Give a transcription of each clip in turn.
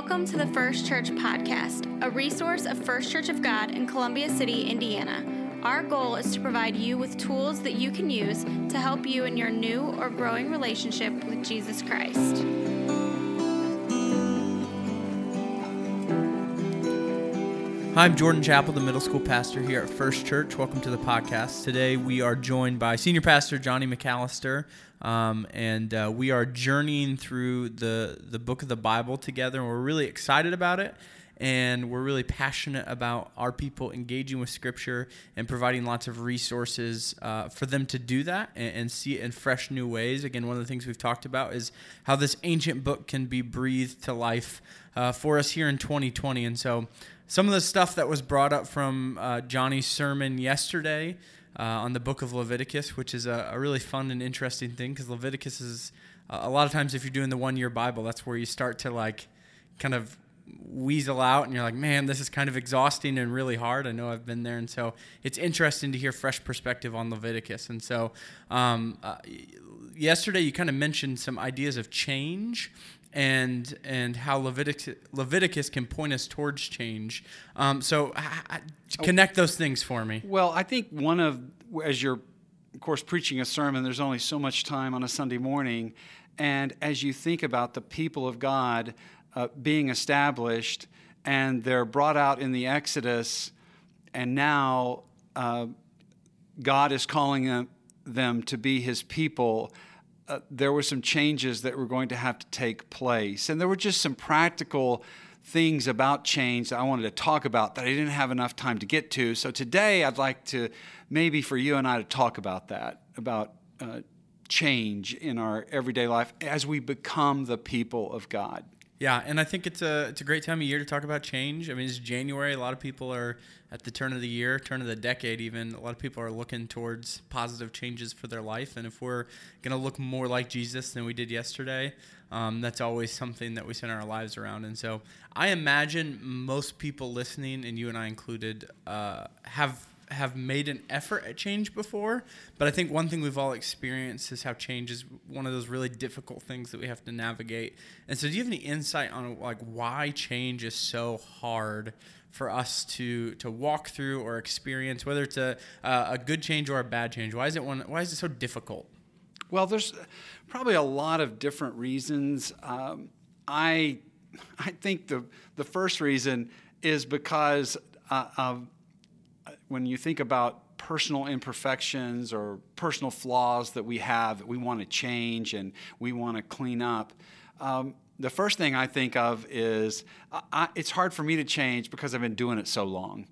Welcome to the First Church Podcast, a resource of First Church of God in Columbia City, Indiana. Our goal is to provide you with tools that you can use to help you in your new or growing relationship with Jesus Christ. I'm Jordan Chappell, the middle school pastor here at First Church. Welcome to the podcast. Today we are joined by Senior Pastor Johnny McAllister, um, and uh, we are journeying through the the book of the Bible together. And we're really excited about it, and we're really passionate about our people engaging with Scripture and providing lots of resources uh, for them to do that and, and see it in fresh new ways. Again, one of the things we've talked about is how this ancient book can be breathed to life uh, for us here in 2020, and so some of the stuff that was brought up from uh, Johnny's sermon yesterday uh, on the book of Leviticus, which is a, a really fun and interesting thing because Leviticus is uh, a lot of times if you're doing the one year Bible, that's where you start to like kind of weasel out and you're like, man, this is kind of exhausting and really hard. I know I've been there. And so it's interesting to hear fresh perspective on Leviticus. And so um, uh, yesterday you kind of mentioned some ideas of change and and how Leviticus, Leviticus can point us towards change. Um, so I, connect those things for me. Well, I think one of as you're of course preaching a sermon, there's only so much time on a Sunday morning, and as you think about the people of God uh, being established and they're brought out in the Exodus, and now uh, God is calling them, them to be His people uh, there were some changes that were going to have to take place. And there were just some practical things about change that I wanted to talk about that I didn't have enough time to get to. So today I'd like to maybe for you and I to talk about that, about uh, change in our everyday life as we become the people of God. Yeah, and I think it's a it's a great time of year to talk about change. I mean, it's January. A lot of people are at the turn of the year, turn of the decade, even. A lot of people are looking towards positive changes for their life, and if we're to look more like Jesus than we did yesterday, um, that's always something that we center our lives around. And so, I imagine most people listening, and you and I included, uh, have have made an effort at change before, but I think one thing we've all experienced is how change is one of those really difficult things that we have to navigate. And so, do you have any insight on like why change is so hard for us to to walk through or experience, whether it's a uh, a good change or a bad change? Why is it one? Why is it so difficult? Well, there's probably a lot of different reasons. Um, I I think the the first reason is because uh, of when you think about personal imperfections or personal flaws that we have that we want to change and we want to clean up, um, the first thing I think of is I, it's hard for me to change because I've been doing it so long.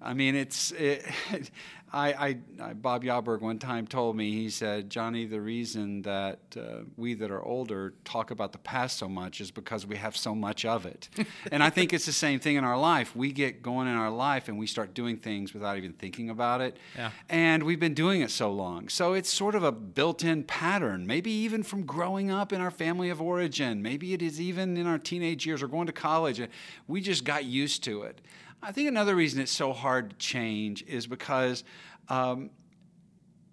I mean, it's it, I, I, Bob Yauberg one time told me, he said, Johnny, the reason that uh, we that are older talk about the past so much is because we have so much of it. and I think it's the same thing in our life. We get going in our life and we start doing things without even thinking about it. Yeah. And we've been doing it so long. So it's sort of a built in pattern, maybe even from growing up in our family of origin. Maybe it is even in our teenage years or going to college. We just got used to it. I think another reason it's so hard to change is because um,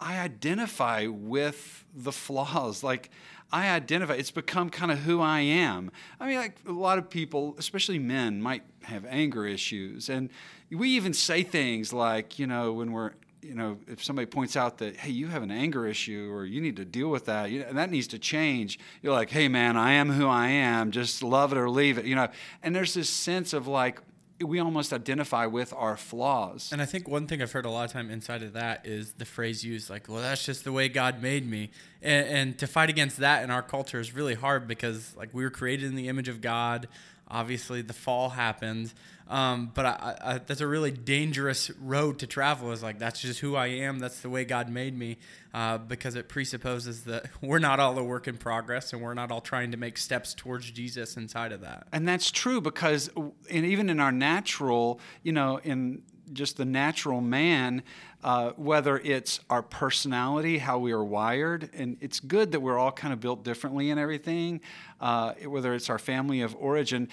I identify with the flaws. Like, I identify, it's become kind of who I am. I mean, like a lot of people, especially men, might have anger issues. And we even say things like, you know, when we're, you know, if somebody points out that, hey, you have an anger issue or you need to deal with that, you know, and that needs to change, you're like, hey, man, I am who I am. Just love it or leave it, you know. And there's this sense of like, we almost identify with our flaws. And I think one thing I've heard a lot of time inside of that is the phrase used like, "Well, that's just the way God made me," and, and to fight against that in our culture is really hard because like we were created in the image of God. Obviously, the fall happened, um, but I, I, that's a really dangerous road to travel. Is like that's just who I am. That's the way God made me, uh, because it presupposes that we're not all a work in progress, and we're not all trying to make steps towards Jesus inside of that. And that's true because, and even in our natural, you know, in just the natural man, uh, whether it's our personality, how we are wired, and it's good that we're all kind of built differently and everything, uh, whether it's our family of origin.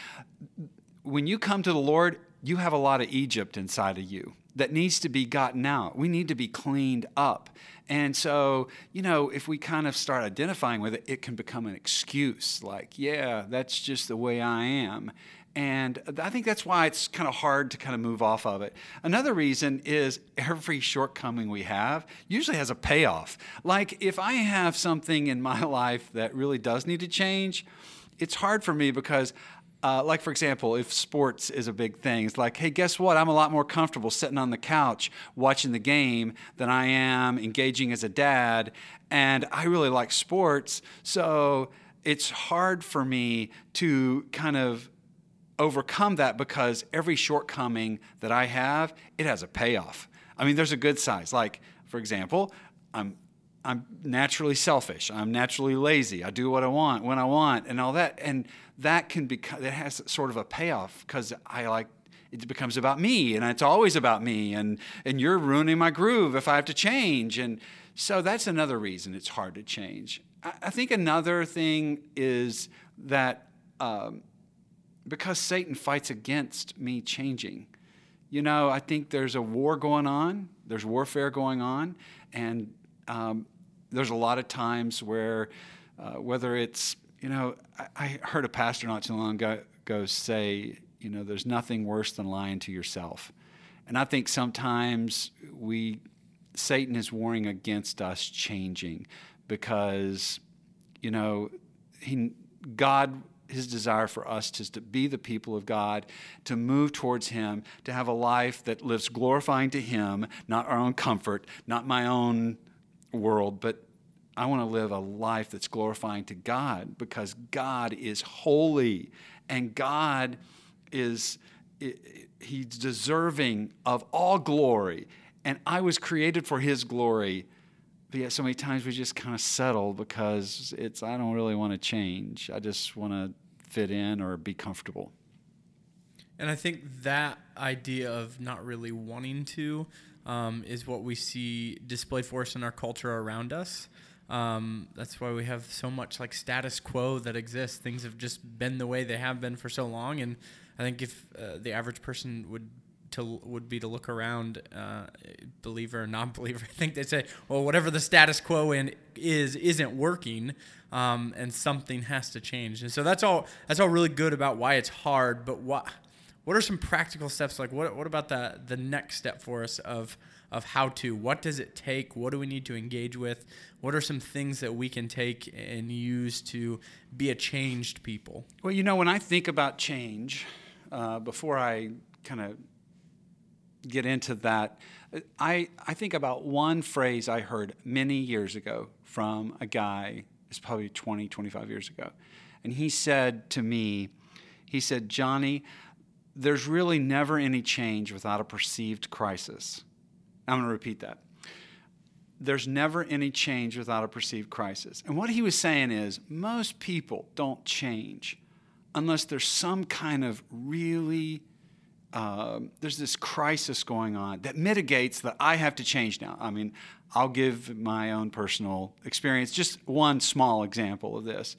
When you come to the Lord, you have a lot of Egypt inside of you that needs to be gotten out. We need to be cleaned up. And so, you know, if we kind of start identifying with it, it can become an excuse like, yeah, that's just the way I am. And I think that's why it's kind of hard to kind of move off of it. Another reason is every shortcoming we have usually has a payoff. Like if I have something in my life that really does need to change, it's hard for me because uh, like for example, if sports is a big thing, it's like, hey, guess what? I'm a lot more comfortable sitting on the couch watching the game than I am engaging as a dad, and I really like sports, so it's hard for me to kind of overcome that because every shortcoming that I have, it has a payoff. I mean, there's a good size. Like, for example, I'm I'm naturally selfish. I'm naturally lazy. I do what I want when I want and all that. And that can become, that has sort of a payoff because I like, it becomes about me and it's always about me and, and you're ruining my groove if I have to change. And so that's another reason it's hard to change. I, I think another thing is that um, because Satan fights against me changing. You know, I think there's a war going on, there's warfare going on, and um, there's a lot of times where, uh, whether it's, you know, I, I, heard a pastor not too long ago, ago say, you know, there's nothing worse than lying to yourself. And I think sometimes we, Satan is warring against us changing because, you know, he, God his desire for us is to be the people of God, to move towards Him, to have a life that lives glorifying to Him, not our own comfort, not my own world, but I want to live a life that's glorifying to God because God is holy and God is he's deserving of all glory and I was created for his glory. But yet so many times we just kind of settle because it's I don't really want to change. I just want to fit in or be comfortable. And I think that idea of not really wanting to um, is what we see displayed for us in our culture around us. Um, that's why we have so much like status quo that exists. Things have just been the way they have been for so long, and I think if uh, the average person would to would be to look around, uh, believer or non-believer, I think they say, well, whatever the status quo in is isn't working, um, and something has to change. And so that's all. That's all really good about why it's hard. But what what are some practical steps? Like what what about the the next step for us of of how to. What does it take? What do we need to engage with? What are some things that we can take and use to be a changed people? Well, you know, when I think about change, uh, before I kind of get into that, I, I think about one phrase I heard many years ago from a guy, it's probably 20, 25 years ago. And he said to me, he said, Johnny, there's really never any change without a perceived crisis. I'm going to repeat that. There's never any change without a perceived crisis. And what he was saying is most people don't change unless there's some kind of really uh, there's this crisis going on that mitigates that I have to change now. I mean, I'll give my own personal experience, just one small example of this.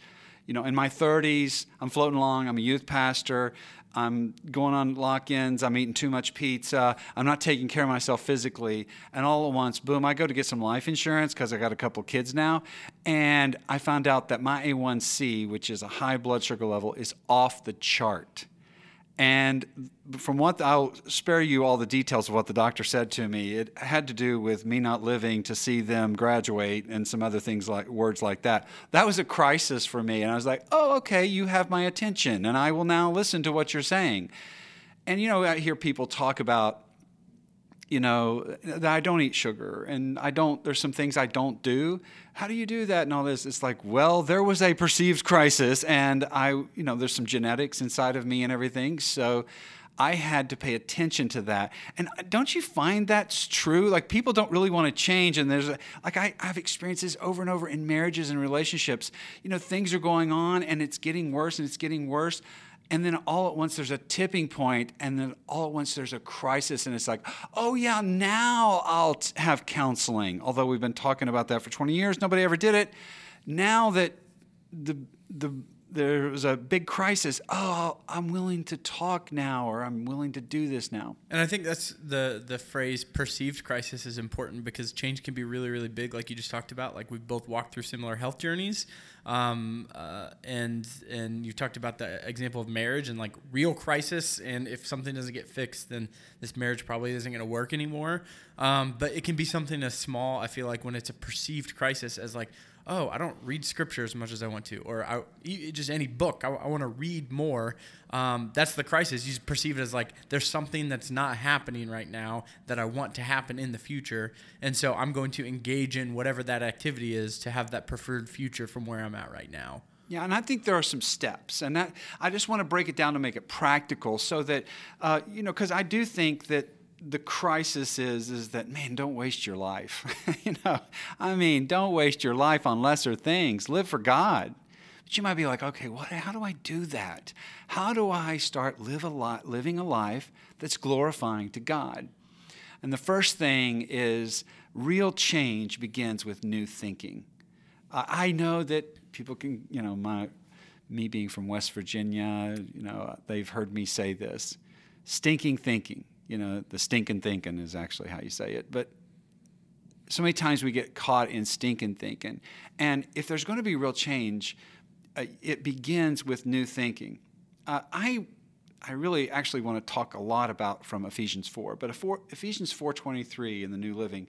You know, in my 30s, I'm floating along, I'm a youth pastor. I'm going on lock ins, I'm eating too much pizza, I'm not taking care of myself physically. And all at once, boom, I go to get some life insurance because I got a couple kids now. And I found out that my A1C, which is a high blood sugar level, is off the chart. And from what I'll spare you all the details of what the doctor said to me, it had to do with me not living to see them graduate and some other things like words like that. That was a crisis for me. And I was like, oh, okay, you have my attention, and I will now listen to what you're saying. And, you know, I hear people talk about you know, that I don't eat sugar and I don't, there's some things I don't do. How do you do that and all this? It's like, well, there was a perceived crisis and I, you know, there's some genetics inside of me and everything. So I had to pay attention to that. And don't you find that's true? Like people don't really want to change. And there's a, like I, I have experienced this over and over in marriages and relationships. You know, things are going on and it's getting worse and it's getting worse and then all at once there's a tipping point and then all at once there's a crisis and it's like oh yeah now i'll t- have counseling. Although we've been talking about that for 20 years nobody ever did it. Now that the the there was a big crisis. Oh, I'm willing to talk now, or I'm willing to do this now. And I think that's the the phrase perceived crisis is important because change can be really really big, like you just talked about. Like we've both walked through similar health journeys, um, uh, and and you talked about the example of marriage and like real crisis. And if something doesn't get fixed, then this marriage probably isn't going to work anymore. Um, but it can be something as small. I feel like when it's a perceived crisis, as like oh, I don't read scripture as much as I want to, or I, just any book. I, I want to read more. Um, that's the crisis. You perceive it as like there's something that's not happening right now that I want to happen in the future, and so I'm going to engage in whatever that activity is to have that preferred future from where I'm at right now. Yeah, and I think there are some steps, and that I just want to break it down to make it practical, so that uh, you know, because I do think that the crisis is is that man don't waste your life. You know i mean don't waste your life on lesser things. Live for god. But you might be like okay what how do i do that? How do i start live a lot living a life that's glorifying to god? And the first thing is real change begins with new thinking. Uh, i know that people can you know my me being from west virginia you know they've heard me say this stinking thinking you know, the stinking thinking is actually how you say it. But so many times we get caught in stinking thinking. And if there's going to be real change, uh, it begins with new thinking. Uh, I I really actually want to talk a lot about from Ephesians 4, but Ephesians 4:23 in the New Living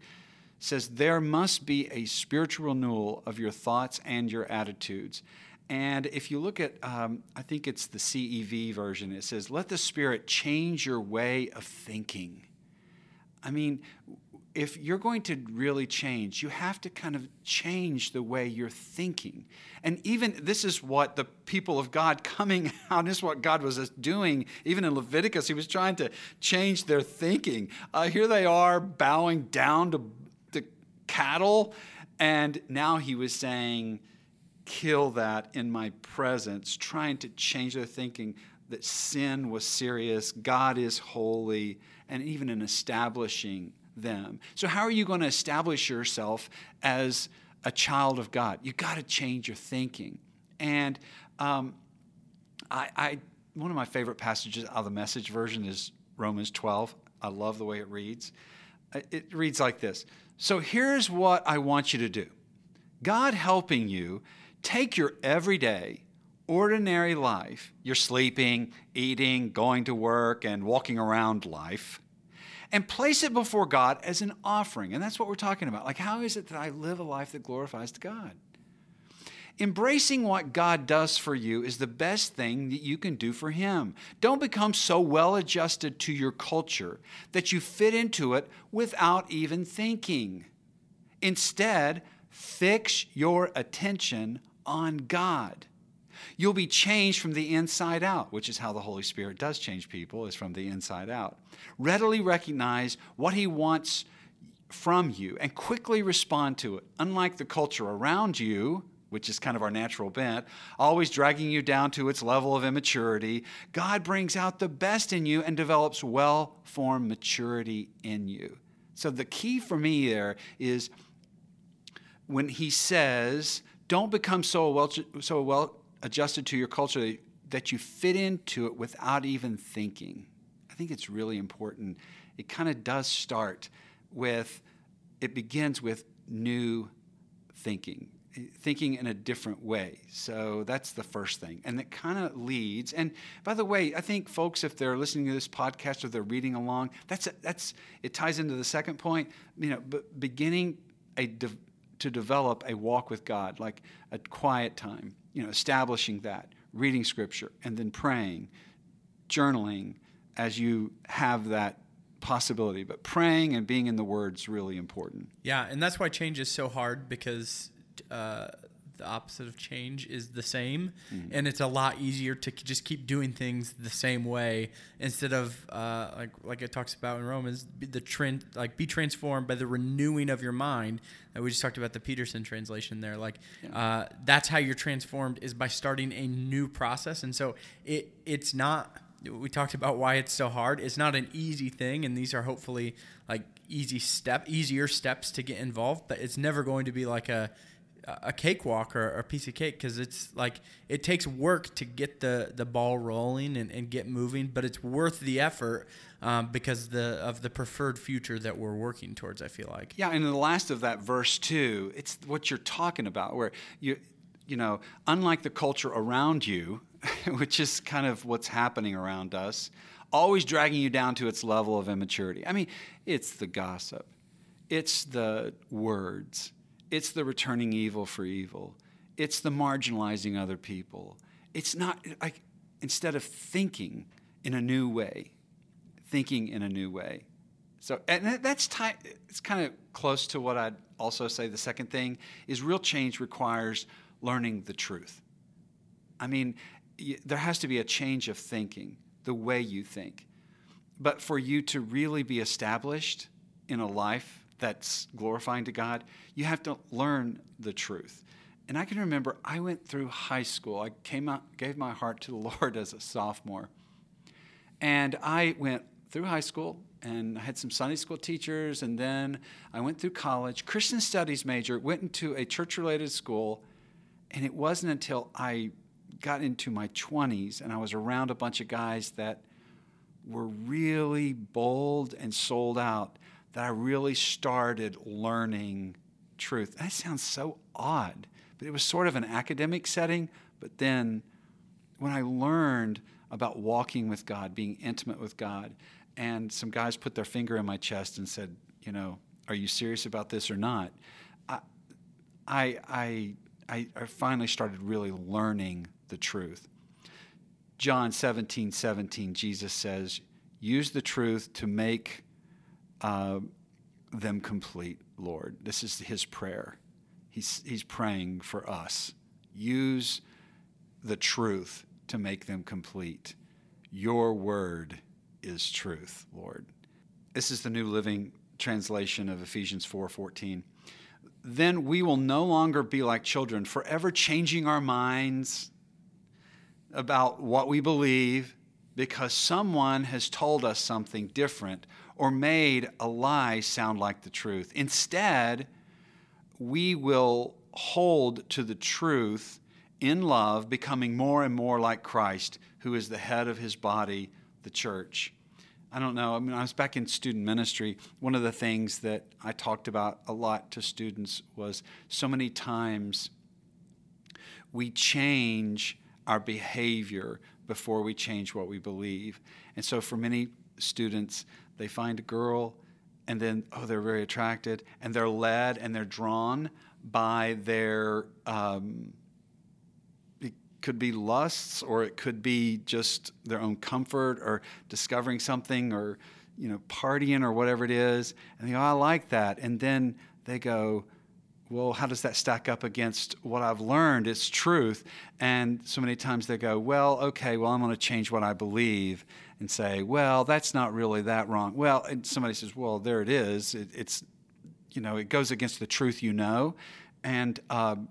says there must be a spiritual renewal of your thoughts and your attitudes. And if you look at, um, I think it's the CEV version, it says, let the Spirit change your way of thinking. I mean, if you're going to really change, you have to kind of change the way you're thinking. And even this is what the people of God coming out, this is what God was doing. Even in Leviticus, He was trying to change their thinking. Uh, here they are bowing down to the cattle, and now He was saying, kill that in my presence, trying to change their thinking that sin was serious, God is holy, and even in establishing them. So, how are you going to establish yourself as a child of God? You've got to change your thinking. And um, I, I, one of my favorite passages out of the message version is Romans 12. I love the way it reads. It reads like this So, here's what I want you to do God helping you take your everyday, ordinary life, your sleeping, eating, going to work, and walking around life, and place it before God as an offering. And that's what we're talking about. Like, how is it that I live a life that glorifies God? Embracing what God does for you is the best thing that you can do for Him. Don't become so well adjusted to your culture that you fit into it without even thinking. Instead, fix your attention on God. You'll be changed from the inside out, which is how the Holy Spirit does change people, is from the inside out. Readily recognize what He wants from you and quickly respond to it. Unlike the culture around you, which is kind of our natural bent, always dragging you down to its level of immaturity, God brings out the best in you and develops well formed maturity in you. So the key for me there is when He says, don't become so well, so well adjusted to your culture that you fit into it without even thinking. I think it's really important. It kind of does start with, it begins with new thinking, thinking in a different way. So that's the first thing. And it kind of leads. And by the way, I think folks, if they're listening to this podcast or they're reading along, that's, that's it ties into the second point. You know, beginning a to develop a walk with God, like a quiet time, you know, establishing that, reading scripture, and then praying, journaling as you have that possibility. But praying and being in the Word is really important. Yeah, and that's why change is so hard because uh, the opposite of change is the same, mm-hmm. and it's a lot easier to just keep doing things the same way instead of uh, like like it talks about in Romans, the trend like be transformed by the renewing of your mind. We just talked about the Peterson translation there. Like yeah. uh, that's how you're transformed is by starting a new process, and so it it's not. We talked about why it's so hard. It's not an easy thing, and these are hopefully like easy step, easier steps to get involved. But it's never going to be like a a cakewalk or, or a piece of cake because it's like it takes work to get the the ball rolling and, and get moving, but it's worth the effort um, because the of the preferred future that we're working towards. I feel like. Yeah, and the last of that verse too, it's what you're talking about, where you you know, unlike the culture around you, which is kind of what's happening around us, always dragging you down to its level of immaturity. I mean, it's the gossip, it's the words it's the returning evil for evil. It's the marginalizing other people. It's not like instead of thinking in a new way, thinking in a new way. So, and that's ty- it's kind of close to what I'd also say. The second thing is real change requires learning the truth. I mean, there has to be a change of thinking, the way you think. But for you to really be established in a life that's glorifying to God, you have to learn the truth. And I can remember I went through high school. I came out, gave my heart to the Lord as a sophomore. And I went through high school and I had some Sunday school teachers, and then I went through college, Christian studies major, went into a church related school. And it wasn't until I got into my 20s and I was around a bunch of guys that were really bold and sold out that I really started learning truth. That sounds so odd, but it was sort of an academic setting. But then when I learned about walking with God, being intimate with God, and some guys put their finger in my chest and said, you know, are you serious about this or not? I, I, I, I finally started really learning the truth. John 17, 17, Jesus says, use the truth to make uh, them complete, Lord. This is his prayer. He's, he's praying for us. Use the truth to make them complete. Your word is truth, Lord. This is the New Living Translation of Ephesians 4:14. Then we will no longer be like children, forever changing our minds about what we believe because someone has told us something different or made a lie sound like the truth. Instead, we will hold to the truth in love, becoming more and more like Christ, who is the head of his body, the church. I don't know. I mean, I was back in student ministry. One of the things that I talked about a lot to students was so many times we change our behavior before we change what we believe. And so, for many students, they find a girl and then oh they're very attracted and they're led and they're drawn by their um, it could be lusts or it could be just their own comfort or discovering something or you know partying or whatever it is. And they go oh, i like that. And then they go well, how does that stack up against what I've learned? It's truth. And so many times they go, well, okay, well, I'm going to change what I believe and say, well, that's not really that wrong. Well, and somebody says, well, there it is. It, it's, you know, it goes against the truth you know. And, um,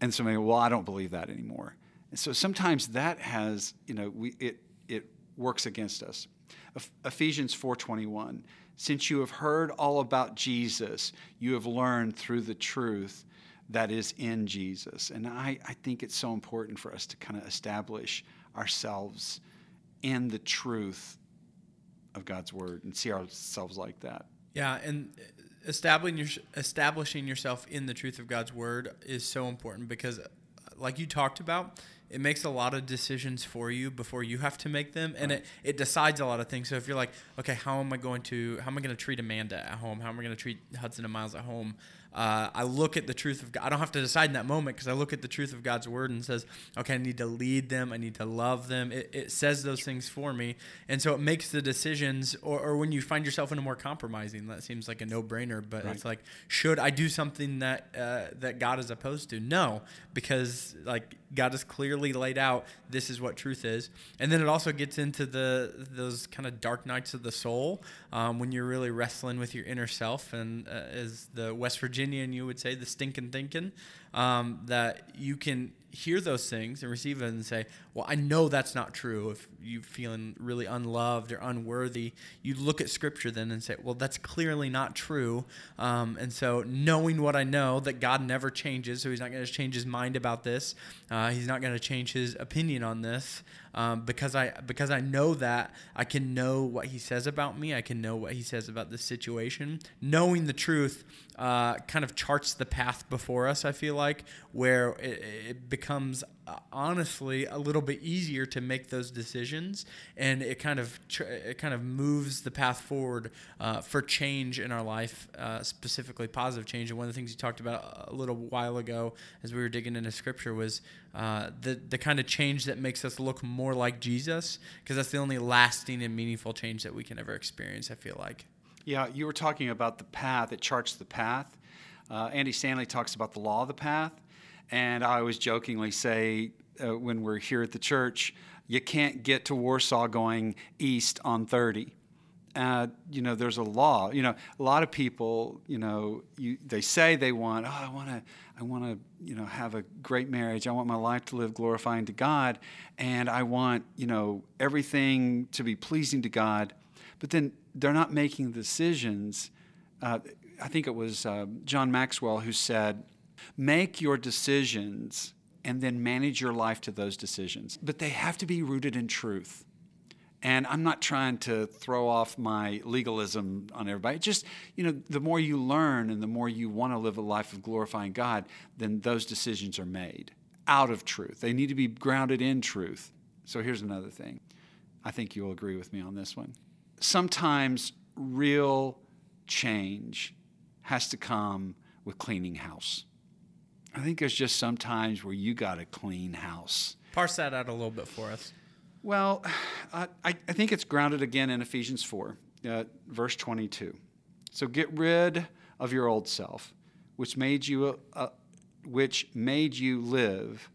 and somebody, well, I don't believe that anymore. And so sometimes that has, you know, we, it, it works against us. Ephesians 4.21 since you have heard all about Jesus, you have learned through the truth that is in Jesus. And I, I think it's so important for us to kind of establish ourselves in the truth of God's word and see ourselves like that. Yeah, and establishing your, establishing yourself in the truth of God's word is so important because like you talked about, it makes a lot of decisions for you before you have to make them and right. it, it decides a lot of things. So if you're like okay how am i going to how am i going to treat amanda at home? How am i going to treat hudson and miles at home uh, I look at the truth of God. I don't have to decide in that moment because I look at the truth of God's word and says, okay, I need to lead them. I need to love them. It, it says those things for me. And so it makes the decisions, or, or, when you find yourself in a more compromising, that seems like a no brainer, but right. it's like, should I do something that, uh, that God is opposed to? No, because like God has clearly laid out this is what truth is. And then it also gets into the those kind of dark nights of the soul um, when you're really wrestling with your inner self. And uh, as the West Virginian, you would say the stinking thinking um, that you can hear those things and receive it and say, well, I know that's not true. If you're feeling really unloved or unworthy, you look at Scripture then and say, well, that's clearly not true. Um, and so, knowing what I know, that God never changes, so He's not going to change His mind about this. Uh, he's not going to change His opinion on this. Um, because I because I know that I can know what He says about me. I can know what He says about this situation. Knowing the truth uh, kind of charts the path before us. I feel like where it, it becomes honestly a little bit easier to make those decisions, and it kind of it kind of moves the path forward uh, for change in our life, uh, specifically positive change. And one of the things you talked about a little while ago, as we were digging into Scripture, was uh, the the kind of change that makes us look more like Jesus, because that's the only lasting and meaningful change that we can ever experience. I feel like. Yeah, you were talking about the path. It charts the path. Uh, Andy Stanley talks about the law of the path. And I always jokingly say uh, when we're here at the church, you can't get to Warsaw going east on 30. Uh, you know, there's a law. You know, a lot of people, you know, you, they say they want, oh, I want to, I want to, you know, have a great marriage. I want my life to live glorifying to God, and I want, you know, everything to be pleasing to God. But then they're not making decisions. Uh, I think it was uh, John Maxwell who said, Make your decisions and then manage your life to those decisions. But they have to be rooted in truth. And I'm not trying to throw off my legalism on everybody. Just, you know, the more you learn and the more you want to live a life of glorifying God, then those decisions are made out of truth. They need to be grounded in truth. So here's another thing. I think you'll agree with me on this one. Sometimes real change has to come with cleaning house. I think there's just some times where you got to clean house. Parse that out a little bit for us. Well, I, I think it's grounded again in Ephesians 4, uh, verse 22. So get rid of your old self, which made you, uh, which made you live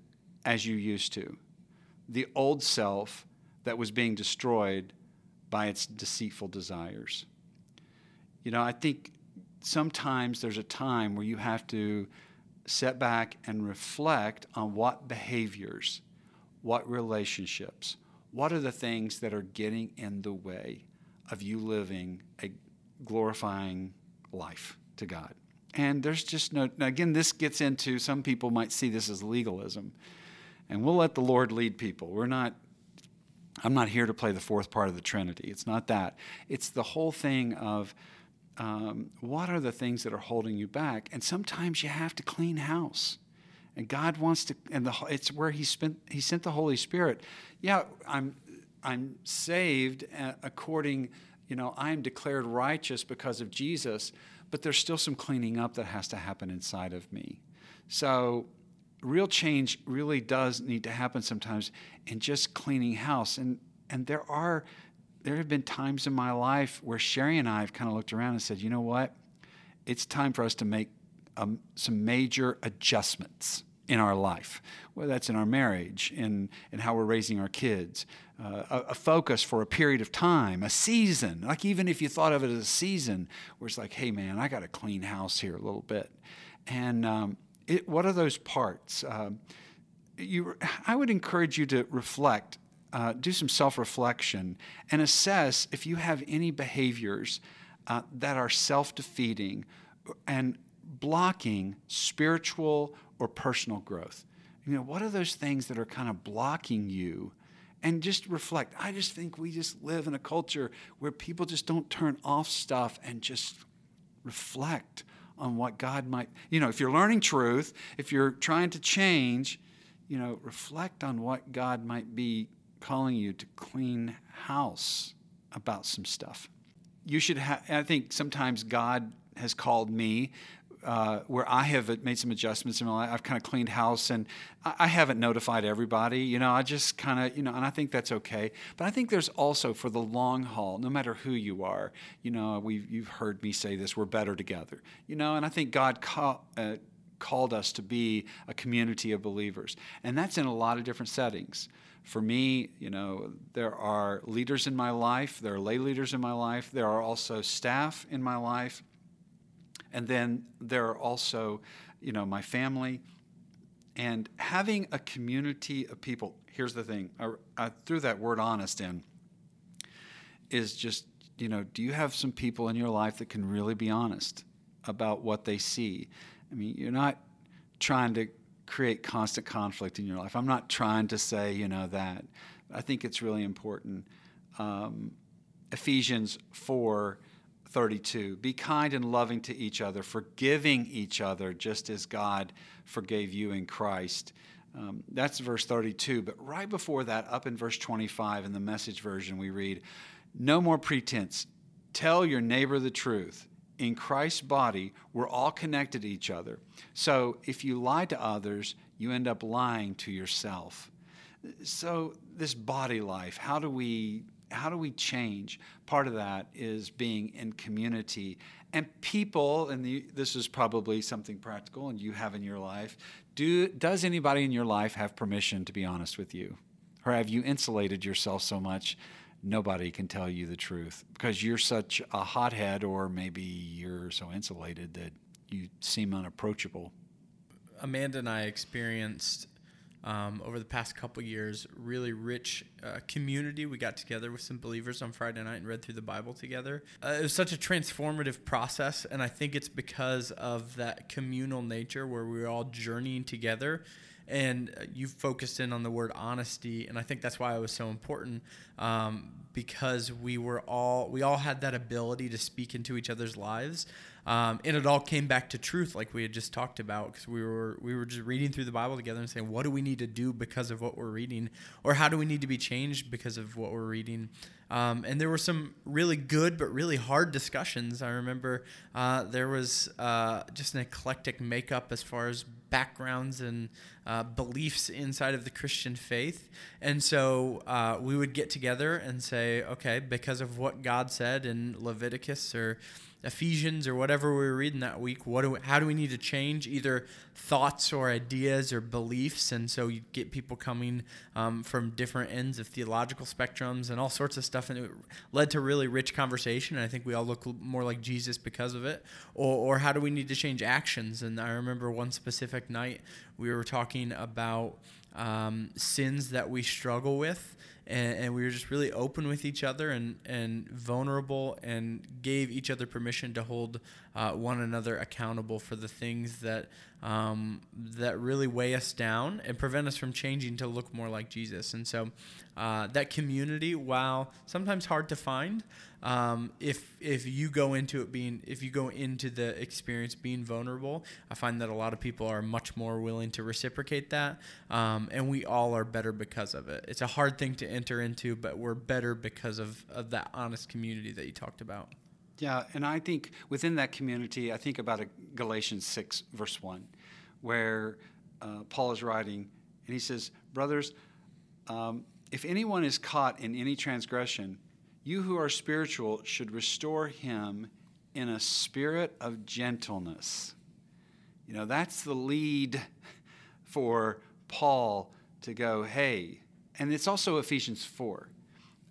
as you used to. The old self that was being destroyed by its deceitful desires. You know, I think sometimes there's a time where you have to set back and reflect on what behaviors, what relationships, what are the things that are getting in the way of you living a glorifying life to God. And there's just no, again, this gets into some people might see this as legalism. And we'll let the Lord lead people. We're not, I'm not here to play the fourth part of the Trinity. It's not that. It's the whole thing of um, what are the things that are holding you back? And sometimes you have to clean house. And God wants to, and the, it's where He spent, He sent the Holy Spirit. Yeah, I'm, I'm saved uh, according, you know, I am declared righteous because of Jesus, but there's still some cleaning up that has to happen inside of me. So, real change really does need to happen sometimes in just cleaning house. And and there are there have been times in my life where Sherry and I have kind of looked around and said, you know what? It's time for us to make um, some major adjustments in our life, whether that's in our marriage, in, in how we're raising our kids, uh, a, a, focus for a period of time, a season. Like even if you thought of it as a season, where it's like, hey man, I got to clean house here a little bit. And um, it, what are those parts? Um, you, I would encourage you to reflect uh, do some self reflection and assess if you have any behaviors uh, that are self defeating and blocking spiritual or personal growth. You know, what are those things that are kind of blocking you? And just reflect. I just think we just live in a culture where people just don't turn off stuff and just reflect on what God might, you know, if you're learning truth, if you're trying to change, you know, reflect on what God might be calling you to clean house about some stuff. You should have, I think sometimes God has called me uh, where I have made some adjustments in my life. I've kind of cleaned house and I, I haven't notified everybody. You know, I just kind of, you know, and I think that's okay. But I think there's also for the long haul, no matter who you are, you know, we you've heard me say this, we're better together. You know, and I think God call, uh, called us to be a community of believers. And that's in a lot of different settings for me, you know, there are leaders in my life, there are lay leaders in my life, there are also staff in my life, and then there are also, you know, my family. And having a community of people, here's the thing I, I threw that word honest in, is just, you know, do you have some people in your life that can really be honest about what they see? I mean, you're not trying to create constant conflict in your life. I'm not trying to say, you know, that. I think it's really important. Um, Ephesians 4 32. Be kind and loving to each other, forgiving each other just as God forgave you in Christ. Um, that's verse 32. But right before that, up in verse 25 in the message version, we read, No more pretense. Tell your neighbor the truth. In Christ's body, we're all connected to each other. So if you lie to others, you end up lying to yourself. So, this body life, how do we how do we change? Part of that is being in community and people, and the, this is probably something practical and you have in your life. Do does anybody in your life have permission to be honest with you, or have you insulated yourself so much nobody can tell you the truth because you're such a hothead, or maybe you're so insulated that you seem unapproachable? Amanda and I experienced um, over the past couple years, really rich uh, community. We got together with some believers on Friday night and read through the Bible together. Uh, it was such a transformative process, and I think it's because of that communal nature where we were all journeying together. And uh, you focused in on the word honesty, and I think that's why it was so important um, because we were all we all had that ability to speak into each other's lives um, and it all came back to truth, like we had just talked about, because we were we were just reading through the Bible together and saying, what do we need to do because of what we're reading, or how do we need to be changed because of what we're reading. Um, and there were some really good but really hard discussions. I remember uh, there was uh, just an eclectic makeup as far as backgrounds and uh, beliefs inside of the Christian faith. And so uh, we would get together and say, okay, because of what God said in Leviticus or Ephesians or whatever we were reading that week, what do we, how do we need to change either thoughts or ideas or beliefs? And so you get people coming um, from different ends of theological spectrums and all sorts of stuff, and it led to really rich conversation. And I think we all look more like Jesus because of it. Or, or how do we need to change actions? And I remember one specific night we were talking about um, sins that we struggle with and, and, we were just really open with each other and, and vulnerable and gave each other permission to hold uh, one another accountable for the things that um, that really weigh us down and prevent us from changing to look more like Jesus. And so uh, that community, while sometimes hard to find, um, if if you go into it being if you go into the experience being vulnerable, I find that a lot of people are much more willing to reciprocate that, um, and we all are better because of it. It's a hard thing to enter into, but we're better because of, of that honest community that you talked about. Yeah, and I think within that community, I think about Galatians 6, verse 1, where uh, Paul is writing, and he says, Brothers, um, if anyone is caught in any transgression, you who are spiritual should restore him in a spirit of gentleness. You know, that's the lead for Paul to go, hey, and it's also Ephesians 4.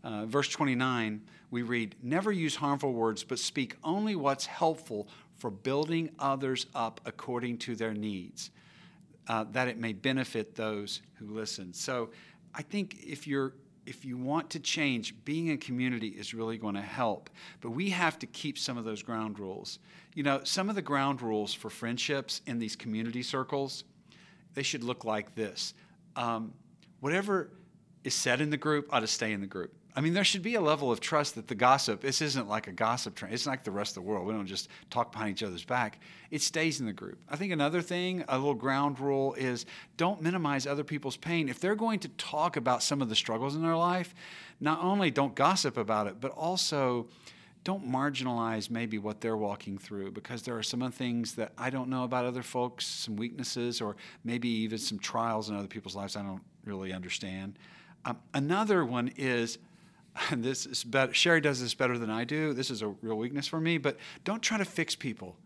Uh, verse 29 we read, Never use harmful words, but speak only what's helpful for building others up according to their needs, uh, that it may benefit those who listen. So I think if you're if you want to change, being in community is really going to help. But we have to keep some of those ground rules. You know, some of the ground rules for friendships in these community circles, they should look like this. Um, whatever is said in the group ought to stay in the group. I mean, there should be a level of trust that the gossip, this isn't like a gossip train. It's like the rest of the world. We don't just talk behind each other's back. It stays in the group. I think another thing, a little ground rule is don't minimize other people's pain. If they're going to talk about some of the struggles in their life, not only don't gossip about it, but also don't marginalize maybe what they're walking through because there are some things that I don't know about other folks, some weaknesses, or maybe even some trials in other people's lives I don't really understand. Um, another one is and this is better. Sherry does this better than I do. This is a real weakness for me, but don't try to fix people.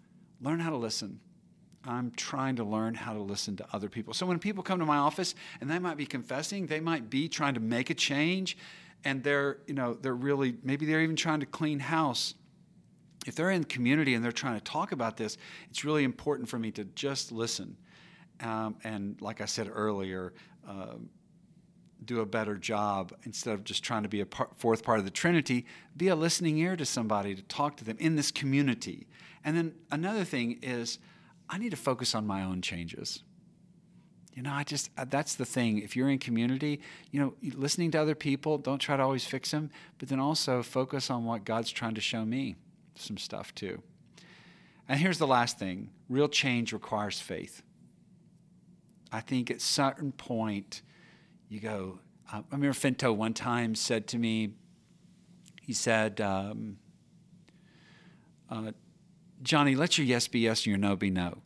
Learn how to listen. I'm trying to learn how to listen to other people. So when people come to my office and they might be confessing, they might be trying to make a change and they're, you know, they're really maybe they're even trying to clean house. If they're in community and they're trying to talk about this, it's really important for me to just listen um, and like I said earlier, uh, do a better job instead of just trying to be a par- fourth part of the Trinity, be a listening ear to somebody to talk to them in this community. And then another thing is, I need to focus on my own changes. You know, I just, uh, that's the thing. If you're in community, you know, listening to other people, don't try to always fix them, but then also focus on what God's trying to show me some stuff too. And here's the last thing real change requires faith. I think at certain point, you go, I remember Finto one time said to me, he said, um, uh, Johnny, let your yes be yes and your no be no.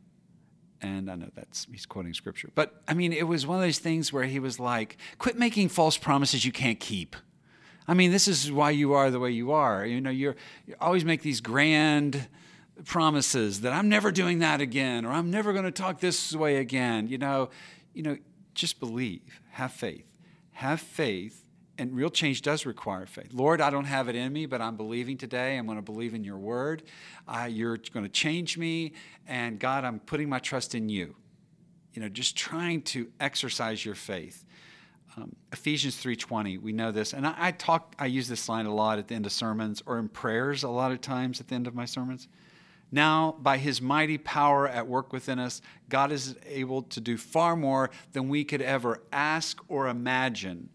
And I know that's, he's quoting scripture. But I mean, it was one of those things where he was like, quit making false promises you can't keep. I mean, this is why you are the way you are. You know, you're, you always make these grand promises that I'm never doing that again, or I'm never going to talk this way again. You know, you know, just believe, have faith, have faith and real change does require faith. Lord, I don't have it in me, but I'm believing today. I'm going to believe in your word. You're going to change me. And God, I'm putting my trust in you. You know, just trying to exercise your faith. Um, Ephesians 3.20, we know this. And I, I talk, I use this line a lot at the end of sermons or in prayers a lot of times at the end of my sermons. Now, by his mighty power at work within us, God is able to do far more than we could ever ask or imagine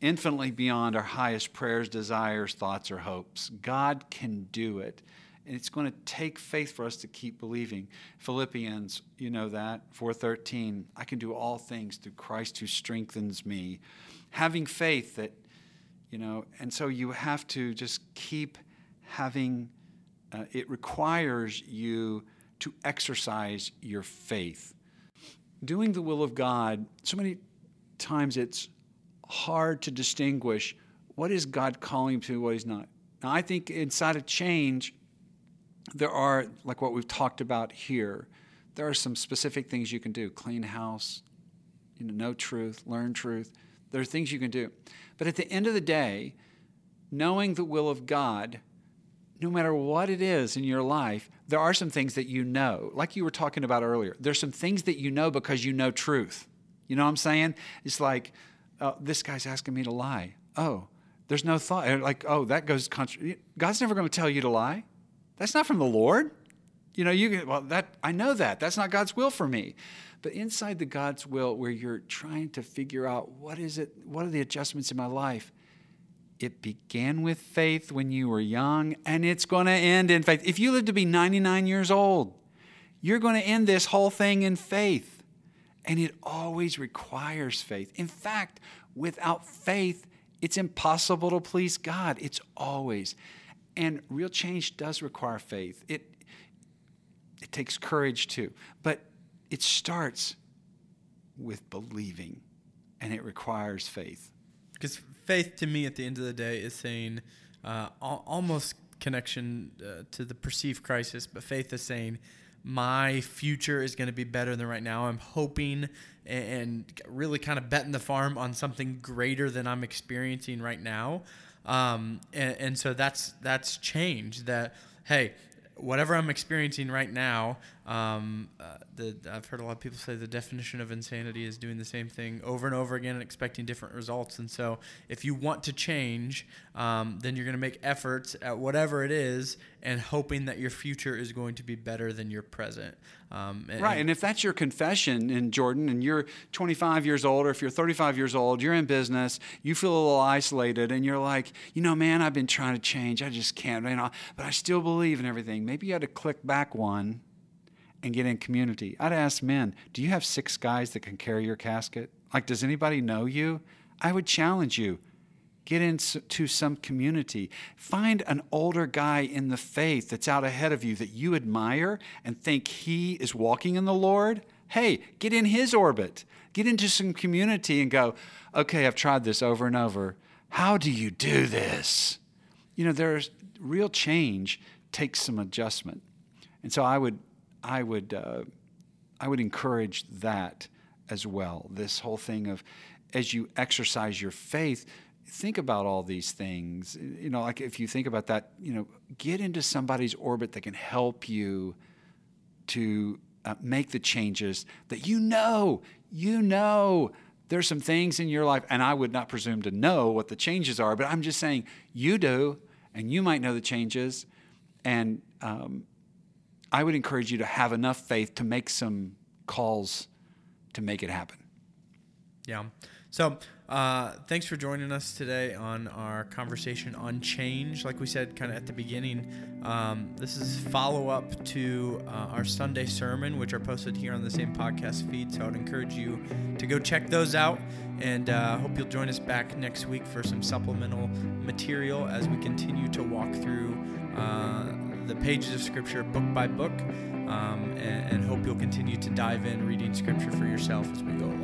infinitely beyond our highest prayers, desires, thoughts, or hopes. God can do it. And it's going to take faith for us to keep believing. Philippians, you know that, 4:13, I can do all things through Christ who strengthens me. Having faith that, you know, and so you have to just keep having uh, it requires you to exercise your faith. Doing the will of God, so many times it's hard to distinguish what is God calling to, what he's not. Now, I think inside of change, there are, like what we've talked about here, there are some specific things you can do clean house, you know, know truth, learn truth. There are things you can do. But at the end of the day, knowing the will of God, no matter what it is in your life, there are some things that you know. Like you were talking about earlier, there's some things that you know because you know truth. You know what I'm saying? It's like, oh, this guy's asking me to lie. Oh, there's no thought. Like, oh, that goes contra- God's never going to tell you to lie. That's not from the Lord. You know, you can, well, that, I know that. That's not God's will for me. But inside the God's will, where you're trying to figure out what is it, what are the adjustments in my life, it began with faith when you were young, and it's going to end in faith. If you live to be 99 years old, you're going to end this whole thing in faith. And it always requires faith. In fact, without faith, it's impossible to please God. It's always. And real change does require faith. It it takes courage too. But it starts with believing and it requires faith. Because faith to me at the end of the day is saying uh, almost connection uh, to the perceived crisis, but faith is saying my future is going to be better than right now. I'm hoping and really kind of betting the farm on something greater than I'm experiencing right now. Um, and, and so that's that's change. That hey, whatever I'm experiencing right now, um, uh, the, I've heard a lot of people say the definition of insanity is doing the same thing over and over again and expecting different results. And so, if you want to change, um, then you're going to make efforts at whatever it is and hoping that your future is going to be better than your present. Um, and, right. And if that's your confession in Jordan and you're 25 years old, or if you're 35 years old, you're in business, you feel a little isolated, and you're like, you know, man, I've been trying to change. I just can't, you know, but I still believe in everything. Maybe you had to click back one and get in community. I'd ask men, do you have six guys that can carry your casket? Like, does anybody know you? I would challenge you. Get into some community. Find an older guy in the faith that's out ahead of you that you admire and think he is walking in the Lord. Hey, get in his orbit. Get into some community and go, okay, I've tried this over and over. How do you do this? You know, there's real change takes some adjustment. And so I would I would, uh, I would encourage that as well. This whole thing of as you exercise your faith, think about all these things. You know, like if you think about that, you know, get into somebody's orbit that can help you to uh, make the changes that you know, you know there's some things in your life, and I would not presume to know what the changes are, but I'm just saying you do, and you might know the changes. And um, I would encourage you to have enough faith to make some calls to make it happen. Yeah. So, uh, thanks for joining us today on our conversation on change. Like we said, kind of at the beginning, um, this is follow up to uh, our Sunday sermon, which are posted here on the same podcast feed. So, I'd encourage you to go check those out, and uh, hope you'll join us back next week for some supplemental material as we continue to walk through uh, the pages of Scripture book by book, um, and, and hope you'll continue to dive in reading Scripture for yourself as we go along.